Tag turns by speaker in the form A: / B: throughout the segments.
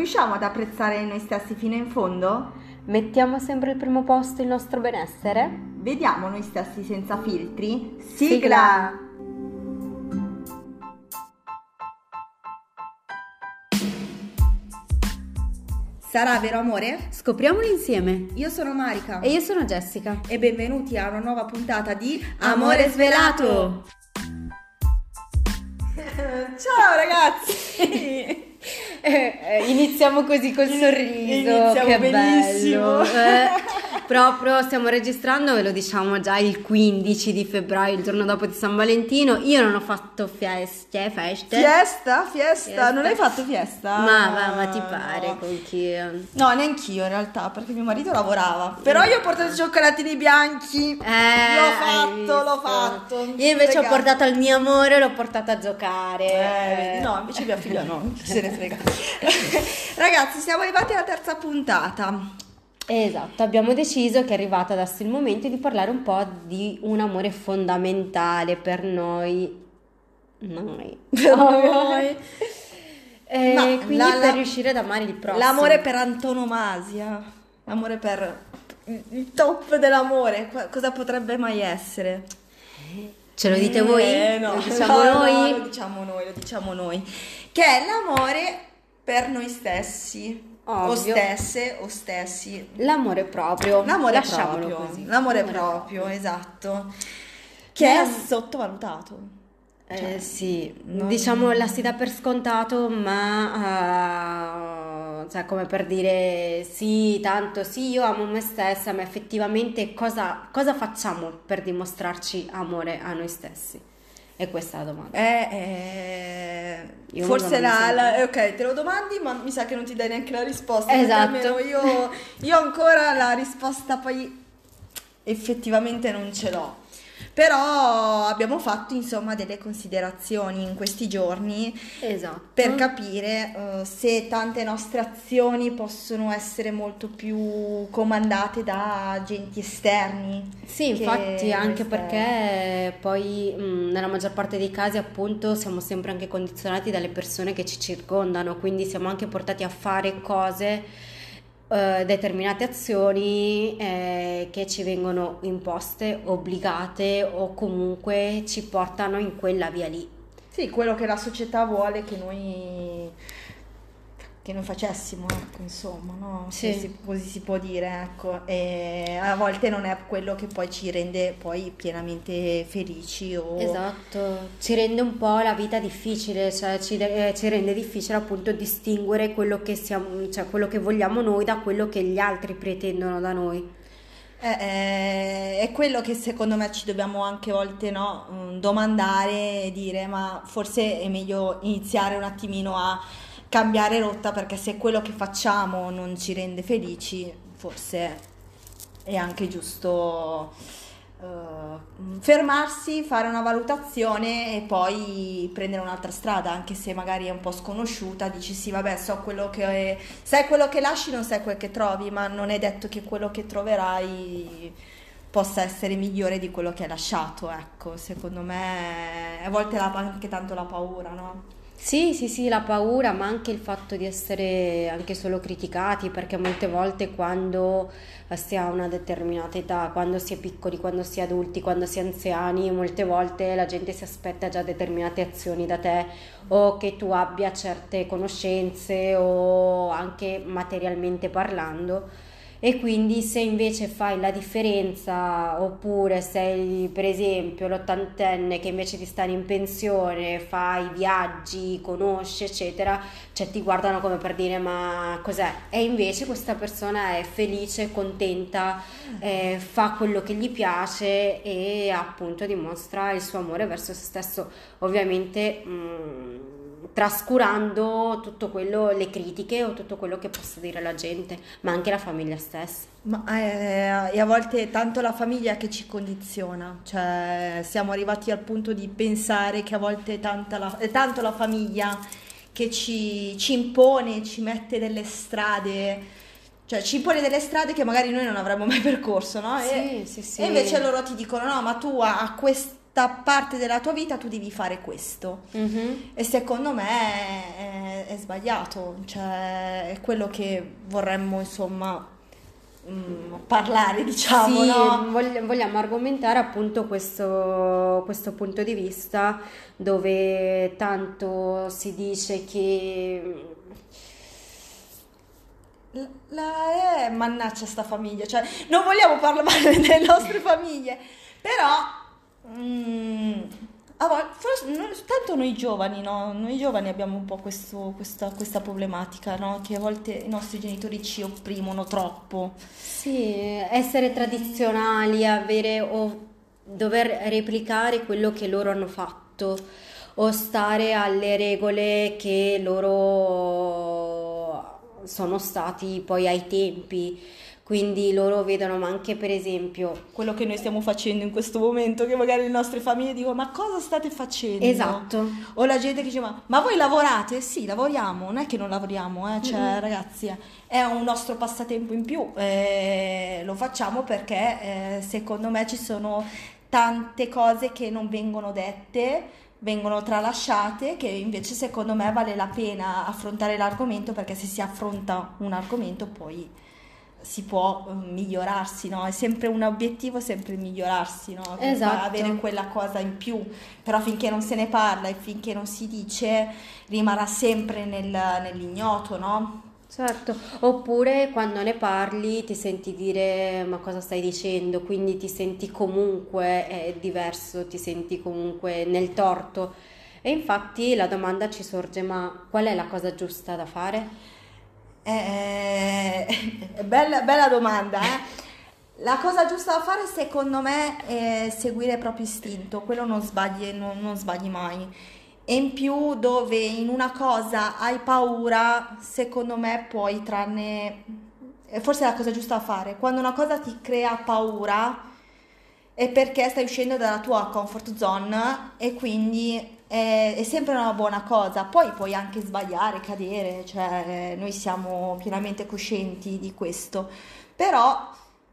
A: Riusciamo ad apprezzare noi stessi fino in fondo?
B: Mettiamo sempre al primo posto il nostro benessere?
A: Vediamo noi stessi senza filtri? Sigla! Sarà vero amore?
B: Scopriamolo insieme.
A: Io sono Marica
B: E io sono Jessica.
A: e benvenuti a una nuova puntata di
B: Amore svelato.
A: Ciao ragazzi!
B: Eh, eh, iniziamo così col sorriso.
A: Iniziamo
B: che
A: benissimo.
B: bello. Eh, proprio stiamo registrando, ve lo diciamo già il 15 di febbraio, il giorno dopo di San Valentino. Io non ho fatto feste, feste.
A: Fiesta, fiesta,
B: Fiesta.
A: non hai fatto fiesta?
B: Ma va, ma ti pare
A: No.
B: con chi?
A: No, neanch'io in realtà, perché mio marito lavorava. Però io ho portato i cioccolatini bianchi.
B: Eh,
A: l'ho fatto, l'ho fatto.
B: Io invece ho portato il mio amore, l'ho portato a giocare.
A: Eh, no, invece mia figlia no, chi se ne frega. Ragazzi, siamo arrivati alla terza puntata.
B: Esatto, abbiamo deciso che è arrivato adesso il momento di parlare un po' di un amore fondamentale per noi. Noi.
A: Per
B: noi. Eh,
A: Ma
B: quindi
A: la-
B: per
A: la-
B: riuscire ad amare il prossimo.
A: L'amore per antonomasia, l'amore per il top dell'amore, cosa potrebbe mai essere?
B: Ce lo dite voi?
A: Eh, no,
B: Lo diciamo
A: no,
B: noi?
A: no, lo diciamo noi, lo diciamo noi. Che è l'amore per noi stessi. O
B: Ovvio.
A: stesse o stessi.
B: L'amore proprio.
A: L'amore
B: Lasciamolo
A: proprio.
B: così.
A: L'amore proprio, esatto. Che è sottovalutato.
B: Eh,
A: Cioè,
B: sì,
A: non-
B: diciamo la si dà per scontato, ma eh, cioè, come per dire sì, tanto sì, io amo me stessa, ma effettivamente cosa, cosa facciamo per dimostrarci amore a noi stessi? E questa è la domanda.
A: Eh, eh, forse la, la- ok, te lo domandi, ma mi sa che non ti dai neanche la risposta.
B: Esatto.
A: almeno io, io ancora la risposta poi effettivamente non ce l'ho. Però abbiamo fatto insomma delle considerazioni in questi giorni
B: Esatto.
A: per capire eh, se tante nostre azioni possono essere molto più comandate da agenti esterni.
B: Sì, infatti, anche
A: esterni.
B: perché poi mh, nella maggior parte dei casi appunto siamo sempre anche condizionati dalle persone che ci circondano, quindi siamo anche portati a fare cose, eh, determinate azioni eh, che ci vengono imposte, obbligate o comunque ci portano in quella via lì.
A: Sì, quello che la società vuole che noi, che noi facessimo, ecco, insomma, no?
B: Sì.
A: si- così si può dire, ecco. E a volte non è quello che poi ci rende poi pienamente felici o...
B: Esatto, ci rende un po' la vita difficile, cioè ci, eh, ci rende difficile appunto distinguere quello che siamo, cioè quello che vogliamo noi da quello che gli altri pretendono da noi.
A: Eh, eh, è quello che secondo me ci dobbiamo anche a volte no, mm, domandare e dire ma forse è meglio iniziare un attimino a cambiare rotta perché se quello che facciamo non ci rende felici, forse è anche giusto eh, fermarsi, fare una valutazione e poi prendere un'altra strada, anche se magari è un po' sconosciuta, dici sì, vabbè, so quello che sai quello che lasci, non sai quel che trovi, ma non è detto che quello che troverai possa essere migliore di quello che hai lasciato, ecco, secondo me a volte la, anche tanto la paura, no?
B: Sì, sì, sì, la paura, ma anche il fatto di essere anche solo criticati, perché molte volte quando si ha una determinata età, quando si è piccoli, quando si è adulti, quando si è anziani, molte volte la gente si aspetta già determinate azioni da te o che tu abbia certe conoscenze o anche materialmente parlando. E quindi se invece fai la differenza oppure sei per esempio l'ottantenne che invece di stare in pensione fai viaggi, conosci eccetera, cioè ti guardano come per dire ma cos'è? E invece questa persona è felice, contenta, eh, fa quello che gli piace e appunto dimostra il suo amore verso se stesso, ovviamente mh, trascurando tutto quello, le critiche o tutto quello che possa dire la gente, ma anche la famiglia stessa.
A: Ma eh, e a volte è tanto la famiglia che ci condiziona, cioè siamo arrivati al punto di pensare che a volte è, la- è tanto la famiglia che ci, ci impone, ci mette delle strade, cioè ci impone delle strade che magari noi non avremmo mai percorso, no? E,
B: Sì, sì, sì.
A: e invece loro ti dicono no, ma tu a a questa questa parte della tua vita tu devi fare questo.
B: Mhm.
A: E secondo me è, è sbagliato, cioè è quello che vorremmo insomma mm, parlare, diciamo,
B: Sì,
A: no?
B: vogli- vogliamo argomentare appunto questo, questo punto di vista dove tanto si dice che
A: La, la- eh, mannaggia sta famiglia, cioè non vogliamo parlare delle nostre famiglie, però mm, a volte, forse, noi- tanto noi giovani, no? Noi giovani abbiamo un po' questo- questa, questa problematica, no? Che a volte i nostri genitori ci opprimono troppo.
B: sì, essere tradizionali, avere o dover replicare quello che loro hanno fatto o stare alle regole che loro sono stati poi ai tempi. Quindi loro vedono, ma anche per esempio,
A: Quello che noi stiamo facendo in questo momento, che magari le nostre famiglie dicono, ma cosa state facendo?
B: esatto,
A: O la gente che dice, ma, ma voi lavorate? Sì, lavoriamo, non è che non lavoriamo, eh, cioè,
B: Mm-mm.
A: ragazzi, eh, è un nostro passatempo in più, eh, lo facciamo perché eh, secondo me ci sono tante cose che non vengono dette, vengono tralasciate, che invece secondo me vale la pena affrontare l'argomento perché se si affronta un argomento poi si può eh, migliorarsi, no? È sempre un obiettivo, sempre migliorarsi, no?
B: Esatto.
A: Avere quella cosa in più, però finché non se ne parla e finché non si dice rimarrà sempre nel- nell'ignoto, no?
B: certo. Oppure quando ne parli ti senti dire ma cosa stai dicendo, quindi ti senti comunque eh, diverso, ti senti comunque nel torto. E infatti la domanda ci sorge, ma qual è la cosa giusta da fare?
A: Eh, bella, bella domanda, eh? La cosa giusta da fare secondo me è seguire il proprio istinto, quello non sbagli, non, non sbagli mai. E in più dove in una cosa hai paura, secondo me puoi trarne... eh, Forse è la cosa giusta da fare. Quando una cosa ti crea paura è perché stai uscendo dalla tua comfort zone e quindi è, è sempre una buona cosa. Poi puoi anche sbagliare, cadere, cioè noi siamo pienamente coscienti di questo. Però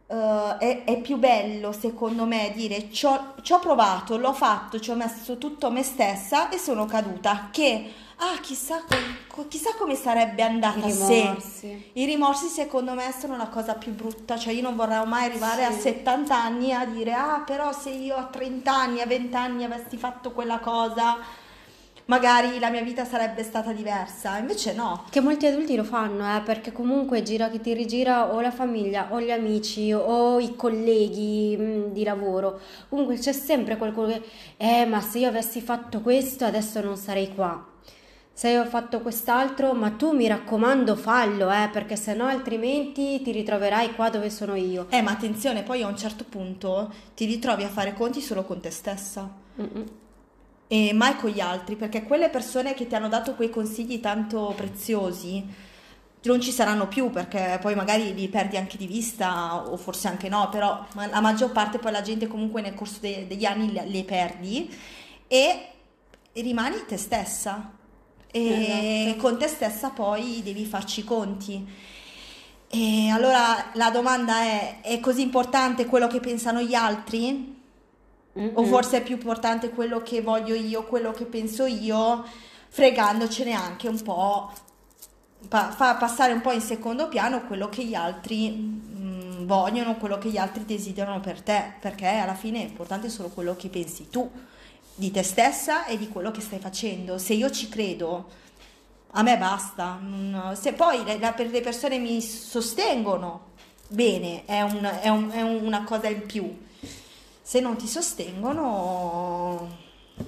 A: eh, è, è più bello secondo me dire ci ho provato, l'ho fatto, ci ho messo tutto me stessa e sono caduta, che ah, chissà, co- co- chissà come sarebbe
B: I
A: andata se...
B: rimorsi.
A: I rimorsi secondo me sono la cosa più brutta, cioè io non vorrei mai arrivare a
B: Sì.
A: 70 anni a dire ah però se io a 30 anni, a 20 anni avessi fatto quella cosa, magari la mia vita sarebbe stata diversa, invece no.
B: Che molti adulti lo fanno, eh, perché comunque gira che ti rigira o la famiglia o gli amici o i colleghi mh, di lavoro. Comunque c'è sempre qualcuno che, eh, ma se io avessi fatto questo adesso non sarei qua. Se io ho fatto quest'altro, ma tu mi raccomando fallo, eh, perché sennò altrimenti ti ritroverai qua dove sono io.
A: Eh ma attenzione, poi a un certo punto ti ritrovi a fare conti solo con te stessa.
B: Mm-mm.
A: e mai con gli altri, perché quelle persone che ti hanno dato quei consigli tanto preziosi non ci saranno più perché poi magari li perdi anche di vista o forse anche no, però la maggior parte poi la gente comunque nel corso de- degli anni le, le perdi e rimani te stessa e
B: Esatto.
A: con te stessa poi devi farci i conti. E allora la domanda è: è così importante quello che pensano gli altri? O
B: Mm-mm.
A: forse è più importante quello che voglio io, quello che penso io, fregandocene anche un po', pa- fa passare un po' in secondo piano quello che gli altri mm, vogliono, quello che gli altri desiderano per te, perché alla fine è importante solo quello che pensi tu di te stessa e di quello che stai facendo. Se io ci credo, a me basta. Se poi le, persone mi sostengono, bene, è, un- è un- è una cosa in più. Se non ti sostengono,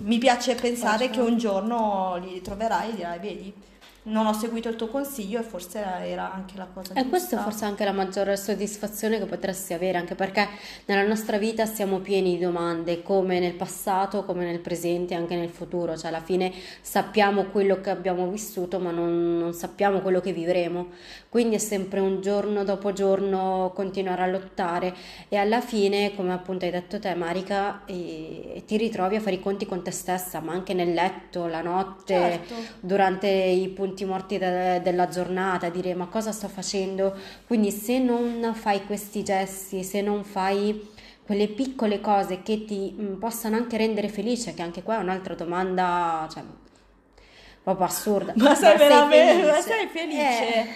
A: mi piace pensare che un giorno li ritroverai e dirai, vedi, non ho seguito il tuo consiglio e forse era anche la cosa
B: E questa è
A: giusta.
B: forse anche la maggiore soddisfazione che potresti avere, anche perché nella nostra vita siamo pieni di domande, come nel passato, come nel presente, anche nel futuro, cioè alla fine sappiamo quello che abbiamo vissuto, ma non, non sappiamo quello che vivremo. Quindi è sempre un giorno dopo giorno continuare a lottare e alla fine, come appunto hai detto te, Marica, eh, ti ritrovi a fare i conti con te stessa, ma anche nel letto, la notte
A: Certo.
B: durante i punti morti de- della giornata, dire ma cosa sto facendo? Quindi se non fai questi gesti, se non fai quelle piccole cose che ti mh, possano anche rendere felice, che anche qua è un'altra domanda, cioè, proprio assurda.
A: Ma sei veramente ma sei felice?
B: Eh,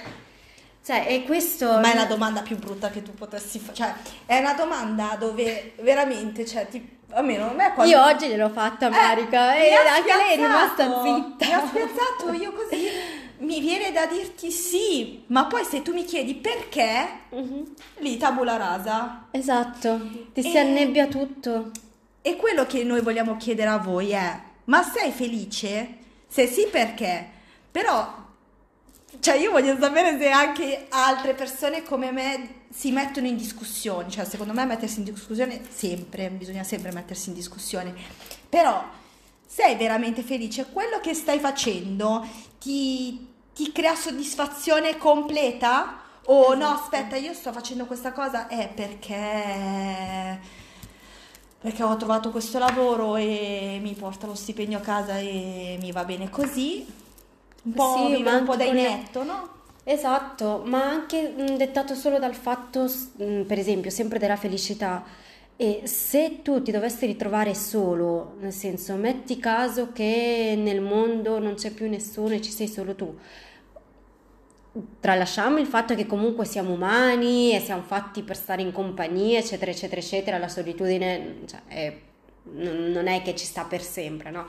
B: cioè, e questo...
A: Ma è la domanda più brutta che tu potessi fare. Cioè, è una domanda dove veramente, cioè, ti, almeno a me quando...
B: Io oggi gliel'ho fatta Marica
A: Eh,
B: e anche lei è rimasta zitta.
A: Mi ha spiazzato, io così mi viene da dirti sì, ma poi se tu mi chiedi perché,
B: Mhm.
A: lì tabula rasa.
B: Esatto, ti si
A: E-
B: annebbia tutto.
A: E quello che noi vogliamo chiedere a voi è: ma sei felice? Se sì, perché? Però, cioè, io voglio sapere se anche altre persone come me si mettono in discussione. Cioè, secondo me, mettersi in discussione sempre, bisogna sempre mettersi in discussione. Però, sei veramente felice? Quello che stai facendo ti, ti crea soddisfazione completa? O no, aspetta, io sto facendo questa cosa è perché perché ho trovato questo lavoro e mi porta lo stipendio a casa e mi va bene così. Un po',
B: Sì,
A: vivere
B: ma
A: un po' da
B: anche con
A: inetto, no?
B: Esatto, ma anche mh, dettato solo dal fatto, mh, per esempio, sempre della felicità. E se tu ti dovessi ritrovare solo, nel senso, metti caso che nel mondo non c'è più nessuno e ci sei solo tu. Tralasciamo il fatto che comunque siamo umani e siamo fatti per stare in compagnia, eccetera, eccetera, eccetera, la solitudine, cioè, è- non è che ci sta per sempre, no?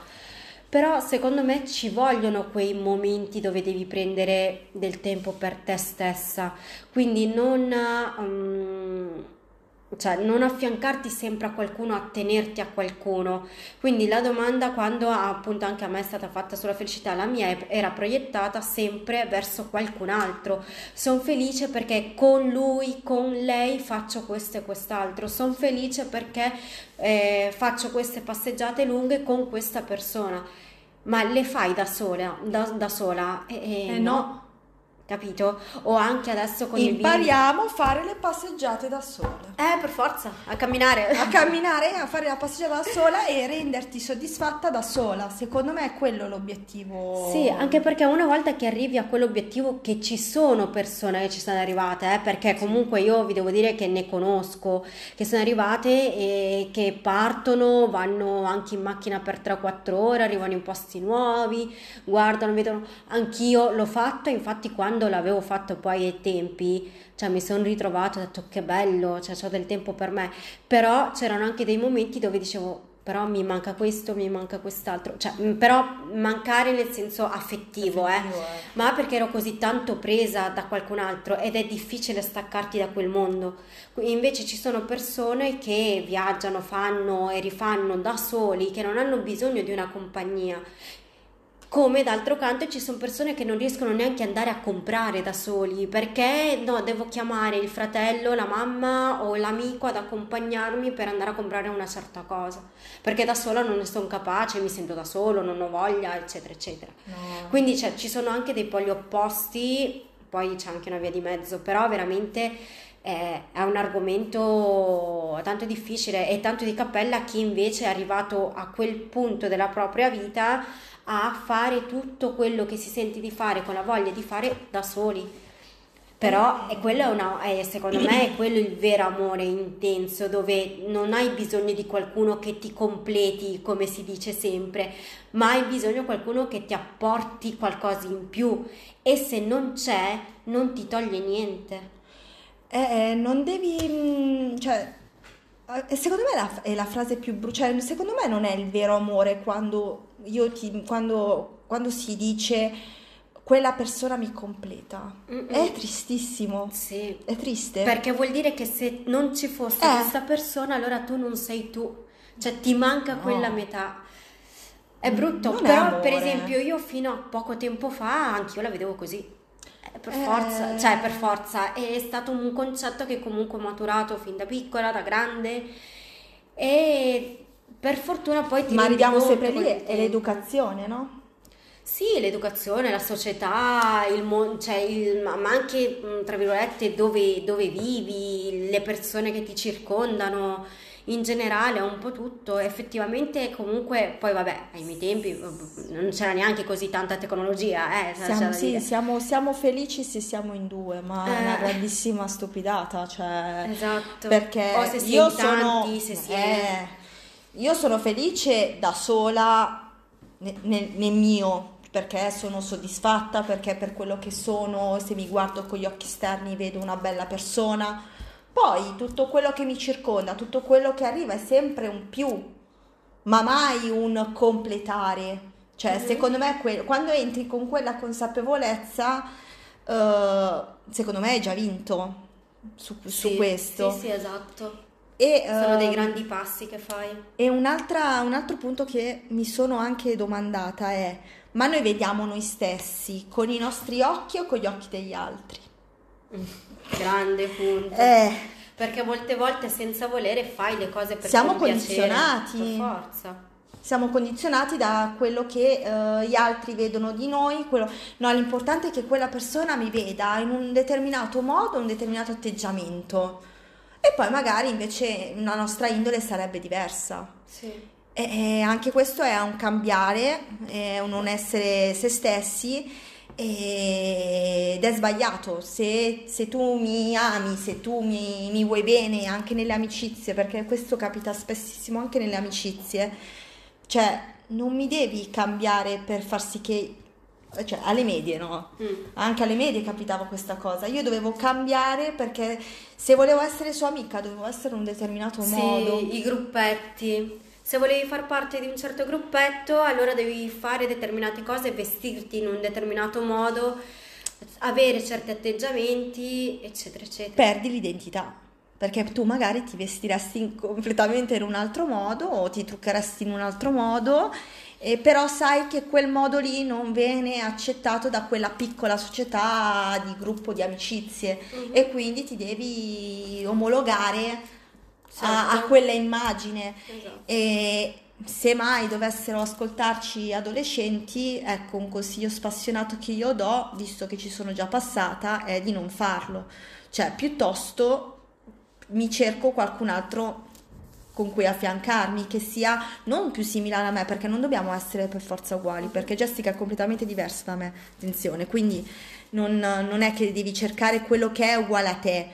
B: Però secondo me ci vogliono quei momenti dove devi prendere del tempo per te stessa, quindi non, mm, cioè, non affiancarti sempre a qualcuno, a tenerti a qualcuno. Quindi la domanda quando appunto anche a me è stata fatta sulla felicità, la mia era proiettata sempre verso qualcun altro. Sono felice perché con lui, con lei faccio questo e quest'altro. Sono felice perché eh, faccio queste passeggiate lunghe con questa persona. Ma le fai da sola? Da, da sola? Eh,
A: Eh, no.
B: Capito? O anche adesso con.
A: Impariamo a fare le passeggiate da sola.
B: Eh, per forza, a camminare.
A: A camminare, a fare la passeggiata da sola e renderti soddisfatta da sola. Secondo me è quello l'obiettivo.
B: Sì, anche perché una volta che arrivi a quell'obiettivo che ci sono persone che ci sono arrivate, eh, perché comunque io vi devo dire che ne conosco, che sono arrivate e che partono, vanno anche in macchina per 3-4 ore, arrivano in posti nuovi, guardano, vedono. Anch'io l'ho fatto, infatti quando l'avevo fatto poi ai tempi, cioè mi sono ritrovato, ho detto che bello, cioè ho del tempo per me, però c'erano anche dei momenti dove dicevo però mi manca questo, mi manca quest'altro, cioè però mancare nel senso affettivo, eh,
A: Effettivo, eh.
B: ma perché ero così tanto presa da qualcun altro ed è difficile staccarti da quel mondo. Invece ci sono persone che viaggiano, fanno e rifanno da soli, che non hanno bisogno di una compagnia. Come d'altro canto ci sono persone che non riescono neanche ad andare a comprare da soli perché no, devo chiamare il fratello, la mamma o l'amico ad accompagnarmi per andare a comprare una certa cosa perché da sola non ne sono capace, mi sento da solo, non ho voglia, eccetera, eccetera.
A: No.
B: Quindi cioè, ci sono anche dei poli opposti, poi c'è anche una via di mezzo, però veramente è un argomento tanto difficile e tanto di cappella a chi invece è arrivato a quel punto della propria vita a fare tutto quello che si sente di fare con la voglia di fare da soli. Però è quello una, è- secondo me è quello il vero amore intenso, dove non hai bisogno di qualcuno che ti completi, come si dice sempre, ma hai bisogno di qualcuno che ti apporti qualcosa in più e se non c'è non ti toglie niente.
A: Eh, non devi, mm, cioè, eh, secondo me è la, è la frase più brutta, cioè, secondo me non è il vero amore quando, io ti, quando, quando si dice quella persona mi completa.
B: Mm-mm.
A: È tristissimo,
B: Sì.
A: è triste.
B: Perché vuol dire che se non ci fosse
A: Eh.
B: questa persona, allora tu non sei tu, cioè ti manca
A: No.
B: quella metà. È brutto,
A: Non
B: però per esempio io fino a poco tempo fa anch'io la vedevo così. Eh, Per
A: Eh.
B: forza, cioè per forza, è stato un concetto che comunque ho maturato fin da piccola, da grande e per fortuna poi ti
A: Ma arriviamo sempre lì, è l'educazione, no?
B: Sì, l'educazione, la società, il mon- cioè il- ma anche, tra virgolette, dove, dove vivi, le persone che ti circondano, in generale un po' tutto, effettivamente comunque poi vabbè, ai miei tempi non c'era neanche così tanta tecnologia, eh,
A: siamo, sì, siamo, siamo, felici se siamo in due, ma eh. è una grandissima stupidata, cioè,
B: esatto.
A: perché
B: o se si
A: io
B: è
A: sono,
B: tanti, se si è...
A: Eh, io sono felice da sola nel, nel mio perché sono soddisfatta, perché per quello che sono, se mi guardo con gli occhi esterni vedo una bella persona. Poi tutto quello che mi circonda, tutto quello che arriva è sempre un più, ma mai un completare. Cioè, mm-hmm. secondo me, que- quando entri con quella consapevolezza, uh, secondo me hai già vinto su,
B: sì,
A: su questo.
B: Sì, sì, esatto.
A: E,
B: sono dei
A: uh,
B: grandi passi che fai.
A: E un altro punto che mi sono anche domandata è ma noi vediamo noi stessi con i nostri occhi o con gli occhi degli altri?
B: Grande punto.
A: Eh,
B: Perché molte volte senza volere fai le cose per
A: Siamo condizionati.
B: per forza.
A: siamo condizionati da quello che eh, gli altri vedono di noi. Quello... No, l'importante è che quella persona mi veda in un determinato modo, un determinato atteggiamento. E poi magari invece la nostra indole sarebbe diversa.
B: Sì.
A: E anche questo è un cambiare, è un non essere se stessi ed è sbagliato. Se, se tu mi ami, se tu mi, mi, vuoi bene anche nelle amicizie, perché questo capita spessissimo anche nelle amicizie, cioè non mi devi cambiare per far sì che cioè alle medie no, mm. anche alle medie capitava questa cosa, io dovevo cambiare perché se volevo essere sua amica dovevo essere in un determinato
B: sì,
A: modo.
B: i gruppetti, se volevi far parte di un certo gruppetto allora devi fare determinate cose, vestirti in un determinato modo, avere certi atteggiamenti, eccetera, eccetera.
A: Perdi l'identità. Perché tu magari ti vestiresti completamente in un altro modo o ti truccheresti in un altro modo eh, però sai che quel modo lì non viene accettato da quella piccola società di gruppo di amicizie uh-huh. e quindi ti devi omologare. A, a, certo. quella immagine. Esatto. E se mai dovessero ascoltarci adolescenti, ecco un consiglio spassionato che io do, visto che ci sono già passata, è di non farlo. Cioè, piuttosto mi cerco qualcun altro con cui affiancarmi, che sia non più simile a me, perché non dobbiamo essere per forza uguali, perché Jessica è completamente diversa da me, attenzione, quindi non, non è che devi cercare quello che è uguale a te,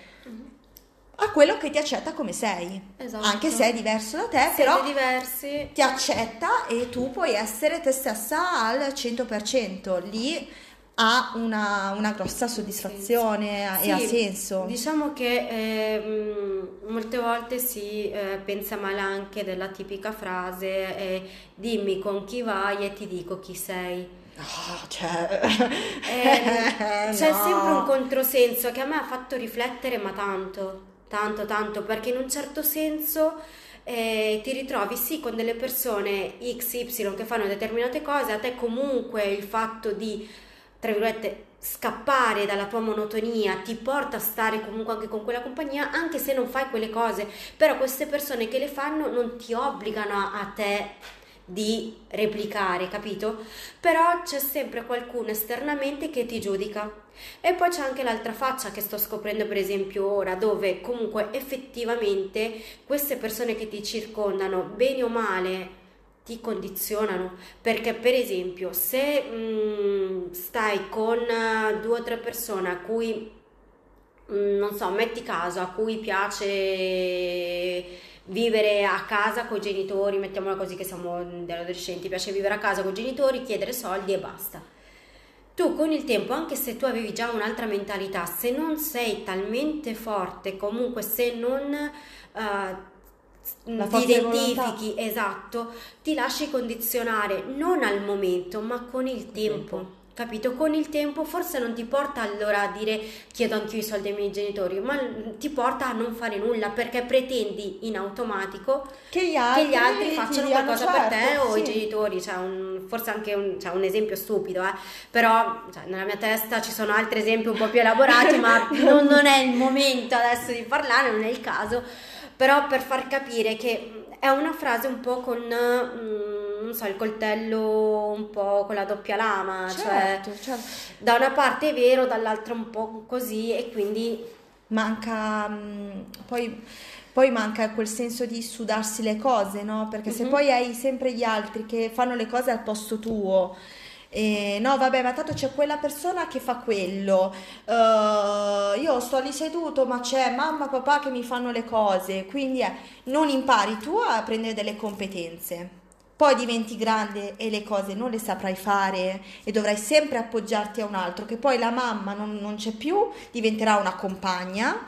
A: a quello che ti accetta come sei.
B: Esatto.
A: Anche se è diverso da te,
B: Siete
A: però
B: diversi.
A: ti accetta e tu puoi essere te stessa al 100%. Lì ha una, una grossa soddisfazione sì. e ha senso.
B: Diciamo che eh, molte volte si eh, pensa male anche della tipica frase eh, dimmi con chi vai e ti dico chi sei.
A: Oh, cioè...
B: Eh, c'è no. sempre un controsenso che a me ha fatto riflettere ma tanto, tanto, tanto, perché in un certo senso... Eh, ti ritrovi sì con delle persone XY che fanno determinate cose, a te comunque il fatto di tra virgolette, scappare dalla tua monotonia ti porta a stare comunque anche con quella compagnia, anche se non fai quelle cose. Però queste persone che le fanno non ti obbligano a, a te di replicare, capito? Però c'è sempre qualcuno esternamente che ti giudica. E poi c'è anche l'altra faccia che sto scoprendo per esempio ora, dove comunque effettivamente queste persone che ti circondano, bene o male, ti condizionano perché per esempio se mh, mm, stai con uh, due o tre persone a cui mh, mm, non so metti caso a cui piace vivere a casa con i genitori mettiamola così che siamo degli adolescenti piace vivere a casa con i genitori chiedere soldi e basta tu con il tempo, anche se tu avevi già un'altra mentalità, se non sei talmente forte, comunque se non uh, ti identifichi, esatto, ti lasci condizionare non al momento, ma con il tempo. tempo. Capito? Con il tempo forse non ti porta allora a dire chiedo anche io i soldi ai miei genitori, ma ti porta a non fare nulla perché pretendi in automatico
A: che gli altri,
B: che gli altri facciano qualcosa
A: certo,
B: per te
A: sì.
B: o i genitori. Cioè un, forse anche un, cioè un, esempio stupido, eh? però cioè, nella mia testa ci sono altri esempi un po' più elaborati, ma non, non è il momento adesso di parlare, non è il caso però per far capire che è una frase un po' con, mm, non so, il coltello un po' con la doppia lama,
A: certo,
B: cioè
A: certo.
B: da una parte è vero, dall'altra un po' così e quindi...
A: Manca, mm, poi poi manca quel senso di sudarsi le cose, no? Perché se
B: Mhm.
A: poi hai sempre gli altri che fanno le cose al posto tuo, e no, vabbè, ma tanto c'è quella persona che fa quello, eh, io sto lì seduto, ma c'è mamma, papà che mi fanno le cose, quindi eh, non impari tu a prendere delle competenze. Poi diventi grande e le cose non le saprai fare e dovrai sempre appoggiarti a un altro, che poi la mamma non, non c'è più, diventerà una compagna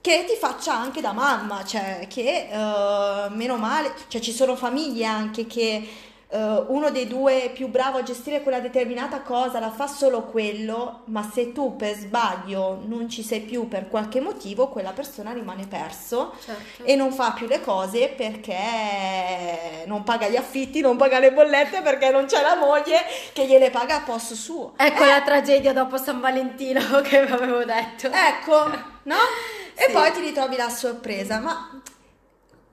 A: che ti faccia anche da mamma, cioè che eh, meno male, cioè ci sono famiglie anche che eh, uno dei due è più bravo a gestire quella determinata cosa, la fa solo quello, ma se tu per sbaglio non ci sei più per qualche motivo, quella persona rimane perso
B: Certo.
A: e non fa più le cose perché non paga gli affitti, non paga le bollette perché non c'è la moglie che gliele paga a posto suo.
B: Ecco la tragedia dopo San Valentino che avevo detto.
A: Ecco, no? E
B: Sì.
A: poi ti ritrovi la sorpresa, ma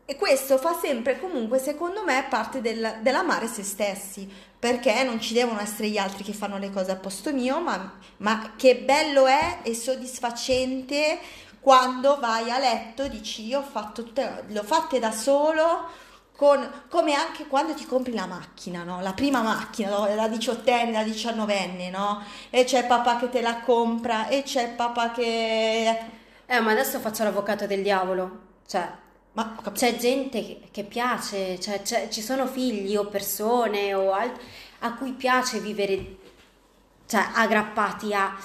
A: e questo fa sempre comunque, secondo me, parte del- dell'amare se stessi, perché non ci devono essere gli altri che fanno le cose a posto mio, ma, ma che bello è e soddisfacente quando vai a letto e dici io ho fatto tutte, le ho fatte da solo, con- come anche quando ti compri la macchina, no? La prima macchina, no? la diciottenne, la diciannovenne, no? E c'è papà che te la compra, e c'è papà che...
B: Eh, ma adesso faccio l'avvocato del diavolo. Cioè,
A: Ma
B: c'è gente che, che piace, cioè, c'è- ci sono figli o persone o alt- a cui piace vivere, cioè, aggrappati a...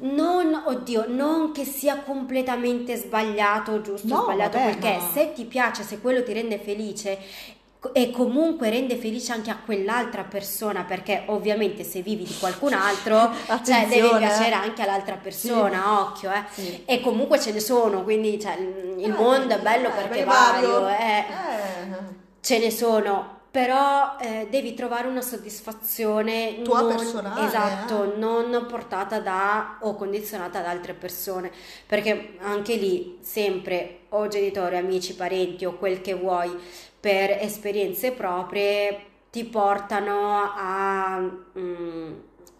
B: Non, oddio, non che sia completamente sbagliato giusto
A: No,
B: sbagliato,
A: vabbè,
B: perché
A: ma-
B: se ti piace, se quello ti rende felice e comunque rende felice anche a quell'altra persona, perché ovviamente se vivi di qualcun altro, cioè deve
A: eh.
B: piacere anche all'altra persona, occhio, eh.
A: Sì.
B: E comunque ce ne sono, quindi cioè, il il mondo è bello
A: Eh,
B: perché
A: vario,
B: eh.
A: Eh.
B: ce ne sono, però eh, devi trovare una soddisfazione
A: Tua
B: non-
A: personale,
B: esatto,
A: eh.
B: non portata da o condizionata da altre persone, perché anche lì sempre o genitori, amici, parenti o quel che vuoi per esperienze proprie ti portano a, mm,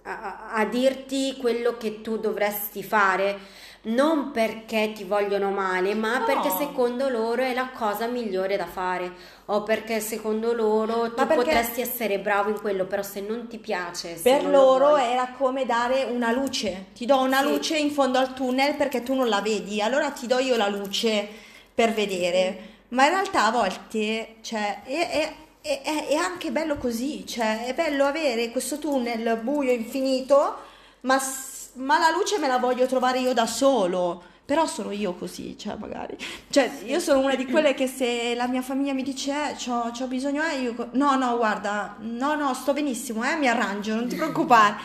B: a- a- a dirti quello che tu dovresti fare. Non perché ti vogliono male, ma
A: No.
B: perché secondo loro è la cosa migliore da fare, o perché secondo loro tu potresti essere bravo in quello, però se non ti piace,
A: Per
B: lo
A: loro
B: vuoi-
A: era come dare una luce. Ti do una
B: Sì.
A: luce in fondo al tunnel perché tu non la vedi, allora ti do io la luce per vedere. Ma in realtà a volte, cioè, è, è- è- è- anche bello così, cioè, è bello avere questo tunnel buio infinito, ma, ma la luce me la voglio trovare io da solo. Però sono io così, cioè magari. Cioè, io sono una di quelle che se la mia famiglia mi dice, eh, c'ho, c'ho bisogno, eh, io... No, no, guarda, no, no, sto benissimo, eh, mi arrangio, non ti preoccupare.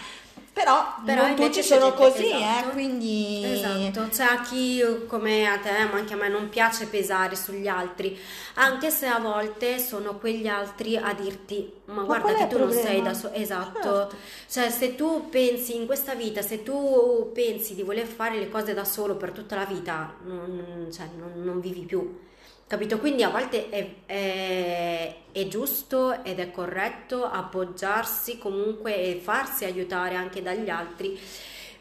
A: Però,
B: Però
A: non tutti sono così,
B: esatto.
A: eh, quindi...
B: Esatto, c'è a chi come a te, ma anche a me non piace pesare sugli altri, anche se a volte sono quegli altri a dirti, ma,
A: Ma
B: guarda che tu non sei
A: problema?"
B: da solo, esatto,
A: Certo.
B: cioè se tu pensi in questa vita, se tu pensi di voler fare le cose da solo per tutta la vita, non, cioè, non- non vivi più. Capito? Quindi a volte è, è- è giusto ed è corretto appoggiarsi comunque e farsi aiutare anche dagli altri,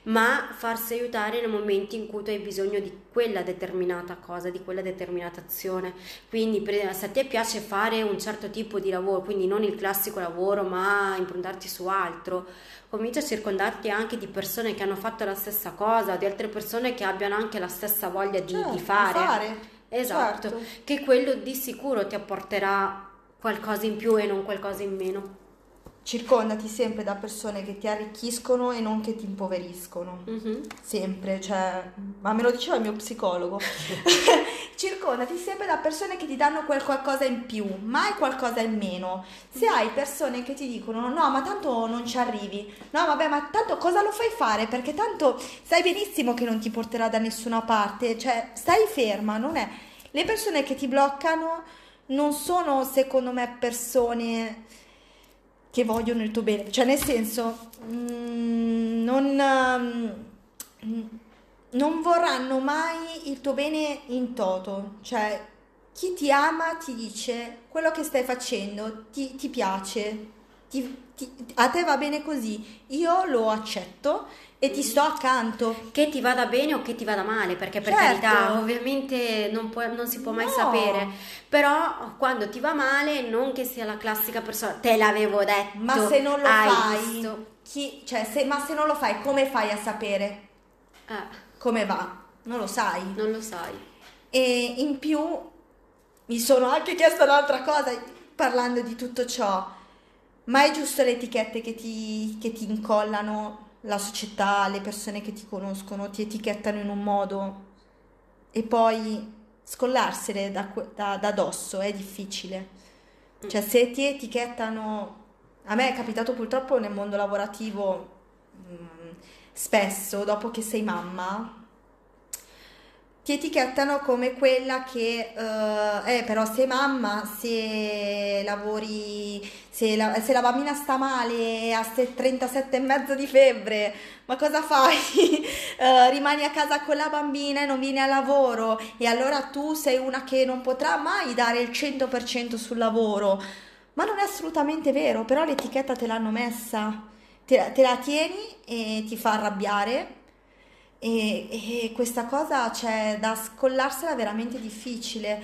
B: ma farsi aiutare nei momenti in cui tu hai bisogno di quella determinata cosa, di quella determinata azione. Quindi per- se a te piace fare un certo tipo di lavoro, quindi non il classico lavoro, ma improntarti su altro, comincia a circondarti anche di persone che hanno fatto la stessa cosa, di altre persone che abbiano anche la stessa voglia di,
A: Certo,
B: di
A: di
B: fare. Esatto,
A: certo.
B: che quello di sicuro ti apporterà qualcosa in più e non qualcosa in meno.
A: Circondati sempre da persone che ti arricchiscono e non che ti impoveriscono.
B: Mhm.
A: Sempre, cioè, ma me lo diceva il mio psicologo. Circondati sempre da persone che ti danno quel qualcosa in più, mai qualcosa in meno. Se hai persone che ti dicono no, ma tanto non ci arrivi, no, vabbè, ma tanto cosa lo fai fare? Perché tanto sai benissimo che non ti porterà da nessuna parte, cioè stai ferma, non è. Le persone che ti bloccano non sono, secondo me, persone che vogliono il tuo bene, cioè nel senso, mm, non, mm, non vorranno mai il tuo bene in toto, cioè chi ti ama ti dice quello che stai facendo ti, ti piace, ti- ti- a te va bene così, io lo accetto e ti sto accanto.
B: Che ti vada bene o che ti vada male, perché per
A: Certo.
B: carità, ovviamente non, può- non si può mai
A: No.
B: sapere. Però quando ti va male, non che sia la classica persona, te l'avevo detto.
A: Ma se non lo fai, chi, cioè, se, ma se non lo fai, come fai a sapere
B: Eh,
A: come va? Non lo sai.
B: non lo sai.
A: E in più mi sono anche chiesta un'altra cosa parlando di tutto ciò. Ma è giusto le etichette che ti, che ti incollano la società, le persone che ti conoscono, ti etichettano in un modo e poi scollarsene da, da, da addosso è difficile. Cioè se ti etichettano, a me è capitato purtroppo nel mondo lavorativo mm, spesso, dopo che sei mamma, ti etichettano come quella che, eh, eh, però sei mamma, se lavori, se la, se la bambina sta male, ha se- 37 e mezzo di febbre, ma cosa fai? Eh, rimani a casa con la bambina e non vieni al lavoro e allora tu sei una che non potrà mai dare il 100% sul lavoro. Ma non è assolutamente vero, però l'etichetta te l'hanno messa, te, te la tieni e ti fa arrabbiare. E, e questa cosa c'è da scollarsela veramente difficile,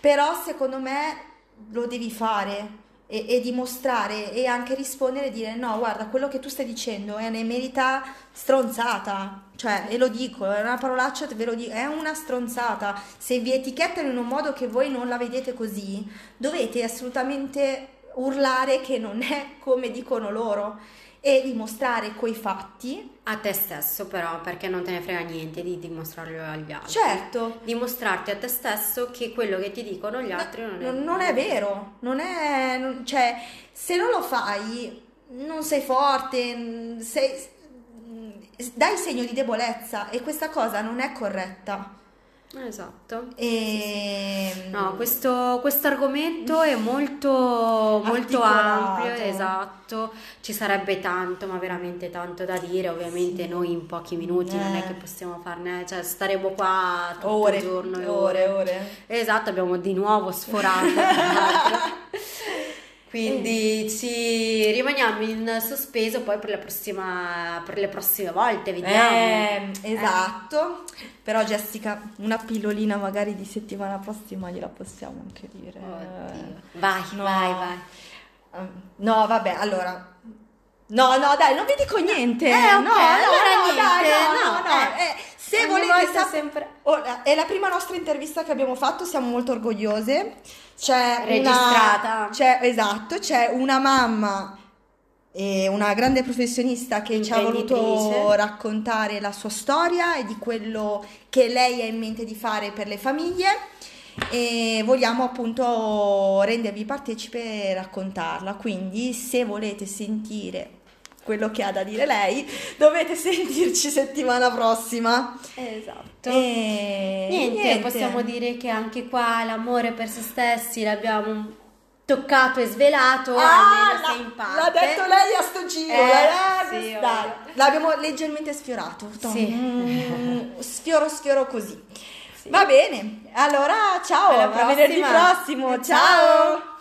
A: però secondo me lo devi fare e, e dimostrare e anche rispondere e dire no, guarda, quello che tu stai dicendo è un'emerità stronzata, cioè, e lo dico, è una parolaccia, ve lo dico, è una stronzata. Se vi etichettano in un modo che voi non la vedete così, dovete assolutamente urlare che non è come dicono loro e dimostrare coi fatti
B: A te stesso però, perché non te ne frega niente di dimostrarlo agli altri.
A: Certo,
B: Dimostrarti a te stesso che quello che ti dicono gli altri non è
A: non, è vero, non è, non- cioè, se non lo fai, non sei forte, sei, dai segno di debolezza e questa cosa non è corretta.
B: Esatto.
A: E,
B: No, questo argomento è molto, molto ampio, esatto, ci sarebbe tanto, ma veramente tanto da dire, ovviamente
A: Sì.
B: noi in pochi minuti non è
A: Eh.
B: che possiamo farne, cioè staremo qua tutto
A: ore,
B: il giorno e
A: ore, ore.
B: Esatto, abbiamo di nuovo sforato. Quindi ci rimaniamo in sospeso poi per prossima, per le prossime volte, vediamo.
A: Eh, esatto. Però Jessica, una pillolina magari di settimana prossima gliela possiamo anche dire.
B: Oddio. Vai,
A: No.
B: vai, vai.
A: Eh, No, vabbè, allora. No, no, dai, non vi dico niente.
B: Eh, ok,
A: no,
B: allora
A: no,
B: niente,
A: dai, no,
B: no,
A: no, no.
B: eh.
A: Eh, sap-
B: sempre-
A: Ora, è la prima nostra intervista che abbiamo fatto, siamo molto orgogliose. C'è
B: Registrata.
A: Una, c'è, esatto, c'è una mamma e una grande professionista che ci ha voluto raccontare la sua storia e di quello che lei ha in mente di fare per le famiglie e vogliamo appunto rendervi partecipe e raccontarla. Quindi se volete sentire quello che ha da dire lei, dovete sentirci settimana prossima.
B: Esatto.
A: E
B: Niente, possiamo dire che anche qua l'amore per se stessi l'abbiamo toccato e svelato,
A: Ah,
B: almeno
A: l'ha,
B: se in parte.
A: l'ha detto lei a sto giro,
B: Eh,
A: eh,
B: sì.
A: L'abbiamo leggermente sfiorato.
B: Sì.
A: Mm, sfioro, sfioro così.
B: Sì.
A: Va bene, allora ciao, a venerdì prossimo,
B: Ciao.
A: ciao.